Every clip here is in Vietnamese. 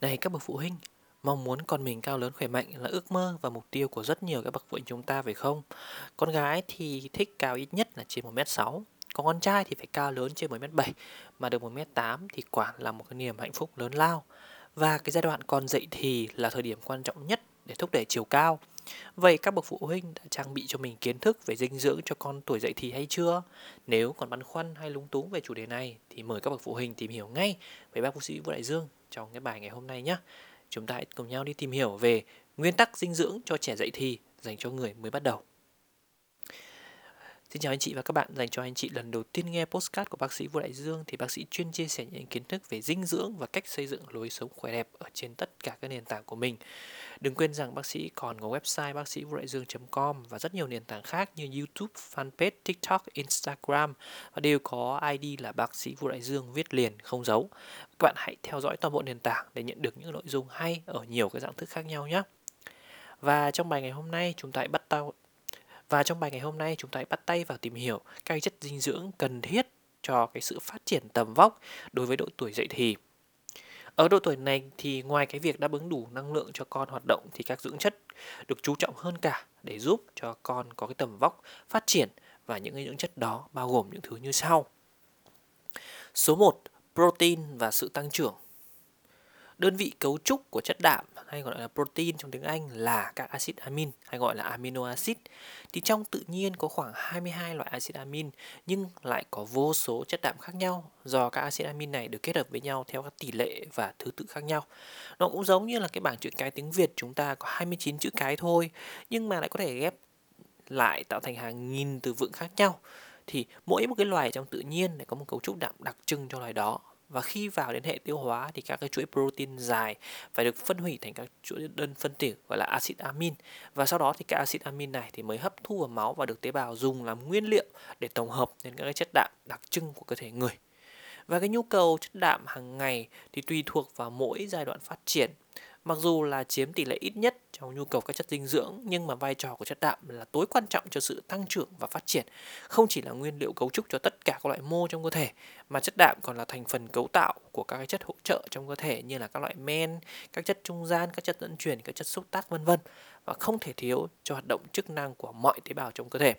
Này các bậc phụ huynh, mong muốn con mình cao lớn khỏe mạnh là ước mơ và mục tiêu của rất nhiều các bậc phụ huynh chúng ta phải không? Con gái thì thích cao ít nhất là trên 1m6, còn con trai thì phải cao lớn trên 1m7 mà được 1m8 thì quả là một cái niềm hạnh phúc lớn lao. Và cái giai đoạn còn dậy thì là thời điểm quan trọng nhất để thúc đẩy chiều cao. Vậy các bậc phụ huynh đã trang bị cho mình kiến thức về dinh dưỡng cho con tuổi dậy thì hay chưa? Nếu còn băn khoăn hay lúng túng về chủ đề này thì mời các bậc phụ huynh tìm hiểu ngay với bác bác sĩ Vũ Đại Dương trong cái bài ngày hôm nay nhé. Chúng ta hãy cùng nhau đi tìm hiểu về nguyên tắc dinh dưỡng cho trẻ dậy thì dành cho người mới bắt đầu. Xin chào anh chị và các bạn. Dành cho anh chị lần đầu tiên nghe postcard của bác sĩ Vũ Đại Dương thì bác sĩ chuyên chia sẻ những kiến thức về dinh dưỡng và cách xây dựng lối sống khỏe đẹp ở trên tất cả các nền tảng của mình. Đừng quên rằng bác sĩ còn có website bác sĩ vũ đại dương.com và rất nhiều nền tảng khác như YouTube, fanpage, TikTok, Instagram và đều có ID là bác sĩ Vũ Đại Dương viết liền không giấu. Các bạn hãy theo dõi toàn bộ nền tảng để nhận được những nội dung hay ở nhiều cái dạng thức khác nhau nhé. Và trong bài ngày hôm nay chúng ta hãy bắt đầu và trong bài ngày hôm nay chúng ta hãy bắt tay vào tìm hiểu các chất dinh dưỡng cần thiết cho cái sự phát triển tầm vóc đối với độ tuổi dậy thì. Ở độ tuổi này thì ngoài cái việc đáp ứng đủ năng lượng cho con hoạt động thì các dưỡng chất được chú trọng hơn cả để giúp cho con có cái tầm vóc phát triển và những cái dưỡng chất đó bao gồm những thứ như sau. Số 1, protein và sự tăng trưởng. Đơn vị cấu trúc của chất đạm hay gọi là protein trong tiếng Anh là các axit amin hay gọi là amino acid. Thì trong tự nhiên có khoảng 22 loại axit amin, nhưng lại có vô số chất đạm khác nhau do các axit amin này được kết hợp với nhau theo các tỷ lệ và thứ tự khác nhau. Nó cũng giống như là cái bảng chữ cái tiếng Việt chúng ta có 29 chữ cái thôi, nhưng mà lại có thể ghép lại tạo thành hàng nghìn từ vựng khác nhau thì mỗi một cái loài trong tự nhiên lại có một cấu trúc đạm đặc trưng cho loài đó và khi vào đến hệ tiêu hóa thì các cái chuỗi protein dài phải được phân hủy thành các chuỗi đơn phân tử, gọi là axit amin. Và sau đó thì các axit amin này thì mới hấp thu vào máu và được tế bào dùng làm nguyên liệu để tổng hợp nên các cái chất đạm đặc trưng của cơ thể người. Và cái nhu cầu chất đạm hàng ngày thì tùy thuộc vào mỗi giai đoạn phát triển. Mặc dù là chiếm tỷ lệ ít nhất trong nhu cầu các chất dinh dưỡng nhưng mà vai trò của chất đạm là tối quan trọng cho sự tăng trưởng và phát triển, không chỉ là nguyên liệu cấu trúc cho tất cả các loại mô trong cơ thể mà chất đạm còn là thành phần cấu tạo của các chất hỗ trợ trong cơ thể như là các loại men, các chất trung gian, các chất dẫn truyền, các chất xúc tác vân vân và không thể thiếu cho hoạt động chức năng của mọi tế bào trong cơ thể.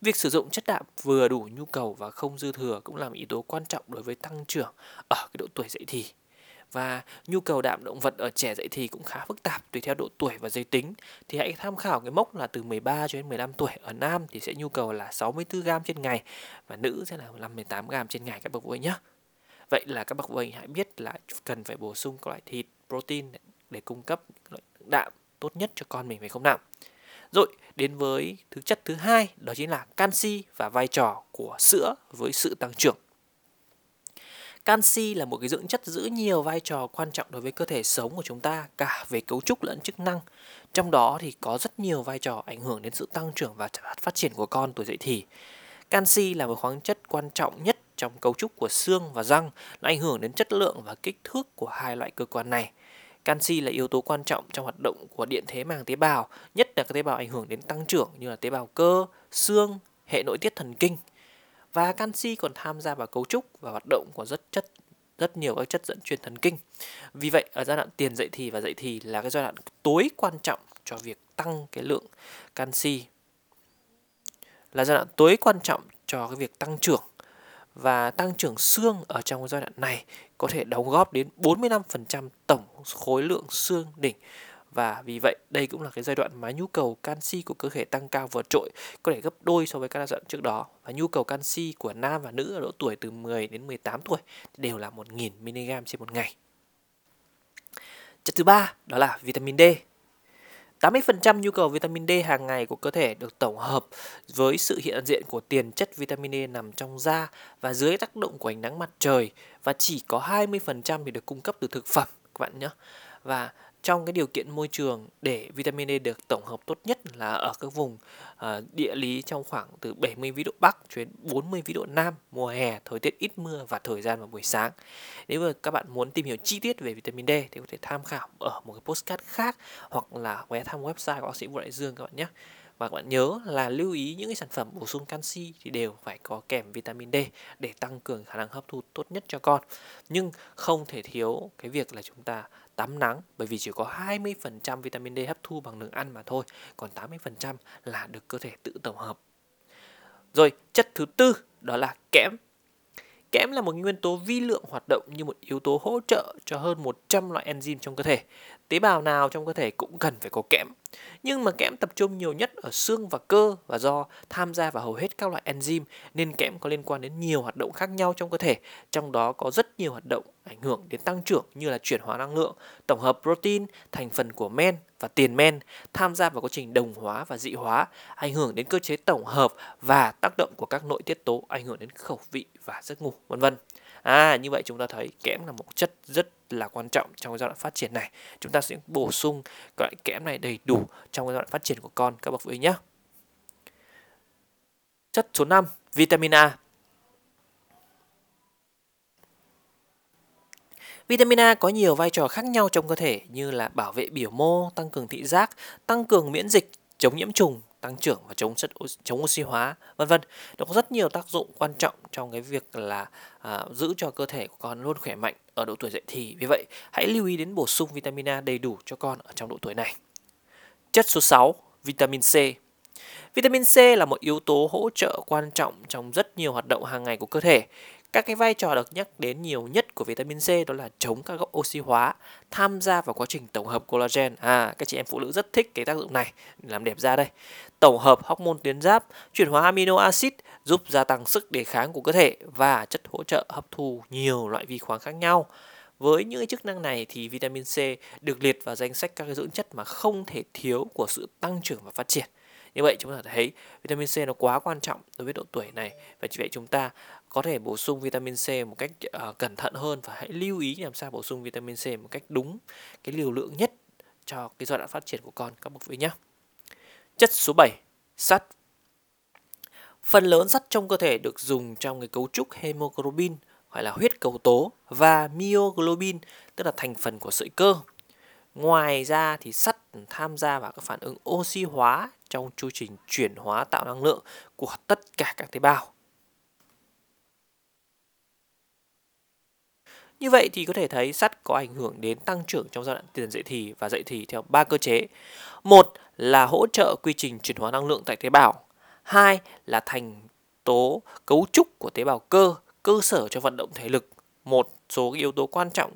Việc sử dụng chất đạm vừa đủ nhu cầu và không dư thừa cũng là một yếu tố quan trọng đối với tăng trưởng ở cái độ tuổi dậy thì và nhu cầu đạm động vật ở trẻ dậy thì cũng khá phức tạp tùy theo độ tuổi và giới tính thì hãy tham khảo cái mốc là từ 13 cho đến 15 tuổi ở nam thì sẽ nhu cầu là 64 gram trên ngày và nữ sẽ là 58 gram trên ngày các bậc phụ huynh nhé. Vậy là các bậc phụ huynh hãy biết là cần phải bổ sung các loại thịt, protein để cung cấp loại đạm tốt nhất cho con mình phải không nào? Rồi, đến với thứ chất thứ hai đó chính là canxi và vai trò của sữa với sự tăng trưởng. Canxi là một cái dưỡng chất giữ nhiều vai trò quan trọng đối với cơ thể sống của chúng ta cả về cấu trúc lẫn chức năng. Trong đó thì có rất nhiều vai trò ảnh hưởng đến sự tăng trưởng và phát triển của con tuổi dậy thì. Canxi là một khoáng chất quan trọng nhất trong cấu trúc của xương và răng, nó ảnh hưởng đến chất lượng và kích thước của hai loại cơ quan này. Canxi là yếu tố quan trọng trong hoạt động của điện thế màng tế bào, nhất là các tế bào ảnh hưởng đến tăng trưởng như là tế bào cơ, xương, hệ nội tiết thần kinh và canxi còn tham gia vào cấu trúc và hoạt động của rất chất, rất nhiều các chất dẫn truyền thần kinh. Vì vậy, ở giai đoạn tiền dậy thì và dậy thì là cái giai đoạn tối quan trọng cho việc tăng cái lượng canxi. Là giai đoạn tối quan trọng cho cái việc tăng trưởng và tăng trưởng xương ở trong giai đoạn này có thể đóng góp đến 45% tổng khối lượng xương đỉnh và vì vậy, đây cũng là cái giai đoạn mà nhu cầu canxi của cơ thể tăng cao vượt trội, có thể gấp đôi so với các giai đoạn trước đó và nhu cầu canxi của nam và nữ ở độ tuổi từ 10 đến 18 tuổi đều là 1.000 mg trên một ngày. Chất thứ ba, đó là vitamin D. 80% nhu cầu vitamin D hàng ngày của cơ thể được tổng hợp với sự hiện diện của tiền chất vitamin D nằm trong da và dưới tác động của ánh nắng mặt trời và chỉ có 20% thì được cung cấp từ thực phẩm, các bạn nhé. Và trong cái điều kiện môi trường để vitamin D được tổng hợp tốt nhất là ở các vùng uh, địa lý trong khoảng từ 70 vĩ độ Bắc cho đến 40 vĩ độ Nam, mùa hè, thời tiết ít mưa và thời gian vào buổi sáng. Nếu mà các bạn muốn tìm hiểu chi tiết về vitamin D thì có thể tham khảo ở một cái postcard khác hoặc là ghé thăm website của bác sĩ Vũ Đại Dương các bạn nhé và các bạn nhớ là lưu ý những cái sản phẩm bổ sung canxi thì đều phải có kèm vitamin D để tăng cường khả năng hấp thu tốt nhất cho con. Nhưng không thể thiếu cái việc là chúng ta tắm nắng bởi vì chỉ có 20% vitamin D hấp thu bằng đường ăn mà thôi, còn 80% là được cơ thể tự tổng hợp. Rồi, chất thứ tư đó là kẽm. Kẽm là một nguyên tố vi lượng hoạt động như một yếu tố hỗ trợ cho hơn 100 loại enzyme trong cơ thể. Tế bào nào trong cơ thể cũng cần phải có kẽm. Nhưng mà kẽm tập trung nhiều nhất ở xương và cơ và do tham gia vào hầu hết các loại enzyme nên kẽm có liên quan đến nhiều hoạt động khác nhau trong cơ thể, trong đó có rất nhiều hoạt động ảnh hưởng đến tăng trưởng như là chuyển hóa năng lượng, tổng hợp protein, thành phần của men và tiền men, tham gia vào quá trình đồng hóa và dị hóa, ảnh hưởng đến cơ chế tổng hợp và tác động của các nội tiết tố ảnh hưởng đến khẩu vị và giấc ngủ, vân vân. À, như vậy chúng ta thấy kẽm là một chất rất là quan trọng trong giai đoạn phát triển này. Chúng ta sẽ bổ sung các loại kẽm này đầy đủ trong giai đoạn phát triển của con các bậc phụ huynh nhé. Chất số 5, vitamin A. Vitamin A có nhiều vai trò khác nhau trong cơ thể như là bảo vệ biểu mô, tăng cường thị giác, tăng cường miễn dịch, chống nhiễm trùng, tăng trưởng và chống chất chống oxy hóa vân vân. Nó có rất nhiều tác dụng quan trọng trong cái việc là à, giữ cho cơ thể của con luôn khỏe mạnh ở độ tuổi dậy thì. Vì vậy hãy lưu ý đến bổ sung vitamin A đầy đủ cho con ở trong độ tuổi này. Chất số 6 vitamin C. Vitamin C là một yếu tố hỗ trợ quan trọng trong rất nhiều hoạt động hàng ngày của cơ thể các cái vai trò được nhắc đến nhiều nhất của vitamin C đó là chống các gốc oxy hóa, tham gia vào quá trình tổng hợp collagen. À, các chị em phụ nữ rất thích cái tác dụng này, làm đẹp da đây. Tổng hợp hormone tuyến giáp, chuyển hóa amino acid, giúp gia tăng sức đề kháng của cơ thể và chất hỗ trợ hấp thu nhiều loại vi khoáng khác nhau. Với những chức năng này thì vitamin C được liệt vào danh sách các cái dưỡng chất mà không thể thiếu của sự tăng trưởng và phát triển. Như vậy chúng ta thấy vitamin C nó quá quan trọng đối với độ tuổi này và chỉ vậy chúng ta có thể bổ sung vitamin C một cách uh, cẩn thận hơn và hãy lưu ý làm sao bổ sung vitamin C một cách đúng cái liều lượng nhất cho cái giai đoạn phát triển của con các bậc phụ nhé. Chất số 7, sắt. Phần lớn sắt trong cơ thể được dùng trong cái cấu trúc hemoglobin gọi là huyết cầu tố và myoglobin tức là thành phần của sợi cơ. Ngoài ra thì sắt tham gia vào các phản ứng oxy hóa trong chu trình chuyển hóa tạo năng lượng của tất cả các tế bào. Như vậy thì có thể thấy sắt có ảnh hưởng đến tăng trưởng trong giai đoạn tiền dậy thì và dậy thì theo ba cơ chế. Một là hỗ trợ quy trình chuyển hóa năng lượng tại tế bào. Hai là thành tố cấu trúc của tế bào cơ, cơ sở cho vận động thể lực. Một số yếu tố quan trọng.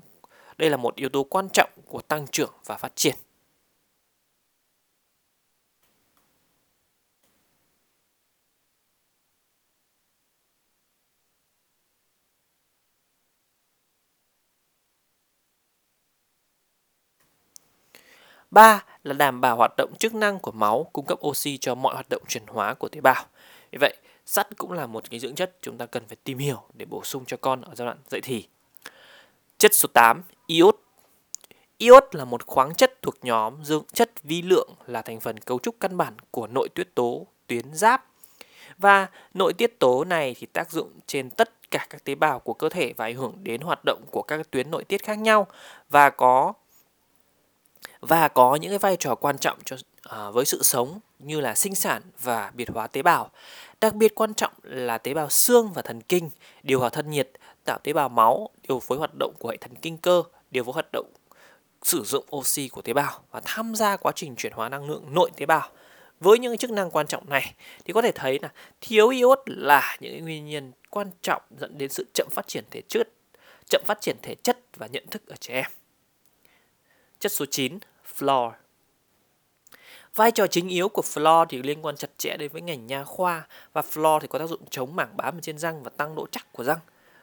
Đây là một yếu tố quan trọng của tăng trưởng và phát triển. 3 là đảm bảo hoạt động chức năng của máu cung cấp oxy cho mọi hoạt động chuyển hóa của tế bào. Vì vậy, sắt cũng là một cái dưỡng chất chúng ta cần phải tìm hiểu để bổ sung cho con ở giai đoạn dậy thì. Chất số 8, iốt. Iốt là một khoáng chất thuộc nhóm dưỡng chất vi lượng là thành phần cấu trúc căn bản của nội tiết tố tuyến giáp. Và nội tiết tố này thì tác dụng trên tất cả các tế bào của cơ thể và ảnh hưởng đến hoạt động của các tuyến nội tiết khác nhau và có và có những cái vai trò quan trọng cho à, với sự sống như là sinh sản và biệt hóa tế bào. Đặc biệt quan trọng là tế bào xương và thần kinh, điều hòa thân nhiệt, tạo tế bào máu, điều phối hoạt động của hệ thần kinh cơ, điều phối hoạt động sử dụng oxy của tế bào và tham gia quá trình chuyển hóa năng lượng nội tế bào. Với những chức năng quan trọng này thì có thể thấy là thiếu iốt là những nguyên nhân quan trọng dẫn đến sự chậm phát triển thể chất, chậm phát triển thể chất và nhận thức ở trẻ em. Chất số 9, floor. Vai trò chính yếu của floor thì liên quan chặt chẽ đến với ngành nha khoa và floor thì có tác dụng chống mảng bám trên răng và tăng độ chắc của răng.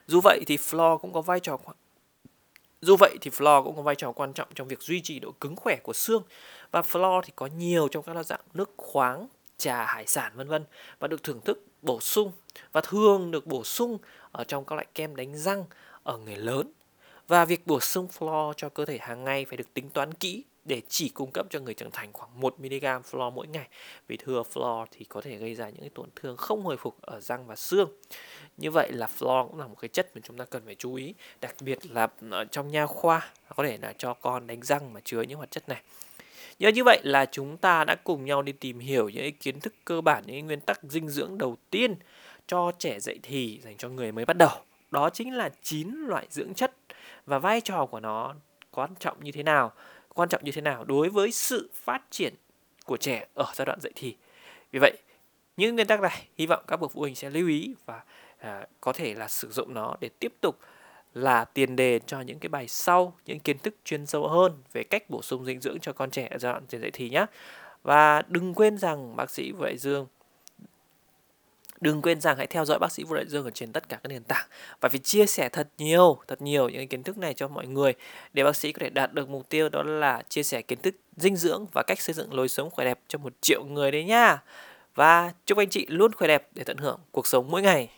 Dù vậy thì floor cũng có vai trò dù vậy thì floor cũng có vai trò quan trọng trong việc duy trì độ cứng khỏe của xương và floor thì có nhiều trong các dạng nước khoáng, trà, hải sản vân vân và được thưởng thức bổ sung và thường được bổ sung ở trong các loại kem đánh răng ở người lớn và việc bổ sung fluor cho cơ thể hàng ngày phải được tính toán kỹ để chỉ cung cấp cho người trưởng thành khoảng 1 mg fluor mỗi ngày. Vì thừa fluor thì có thể gây ra những cái tổn thương không hồi phục ở răng và xương. Như vậy là fluor cũng là một cái chất mà chúng ta cần phải chú ý, đặc biệt là ở trong nha khoa có thể là cho con đánh răng mà chứa những hoạt chất này. Nhớ như vậy là chúng ta đã cùng nhau đi tìm hiểu những kiến thức cơ bản, những nguyên tắc dinh dưỡng đầu tiên cho trẻ dậy thì dành cho người mới bắt đầu. Đó chính là 9 loại dưỡng chất và vai trò của nó quan trọng như thế nào, quan trọng như thế nào đối với sự phát triển của trẻ ở giai đoạn dậy thì. Vì vậy, những nguyên tắc này hy vọng các bậc phụ huynh sẽ lưu ý và à, có thể là sử dụng nó để tiếp tục là tiền đề cho những cái bài sau, những kiến thức chuyên sâu hơn về cách bổ sung dinh dưỡng cho con trẻ ở giai đoạn tiền dậy thì nhé. Và đừng quên rằng bác sĩ Vũ Đại Dương Đừng quên rằng hãy theo dõi bác sĩ Vũ Đại Dương ở trên tất cả các nền tảng và phải chia sẻ thật nhiều, thật nhiều những kiến thức này cho mọi người để bác sĩ có thể đạt được mục tiêu đó là chia sẻ kiến thức dinh dưỡng và cách xây dựng lối sống khỏe đẹp cho một triệu người đấy nha. Và chúc anh chị luôn khỏe đẹp để tận hưởng cuộc sống mỗi ngày.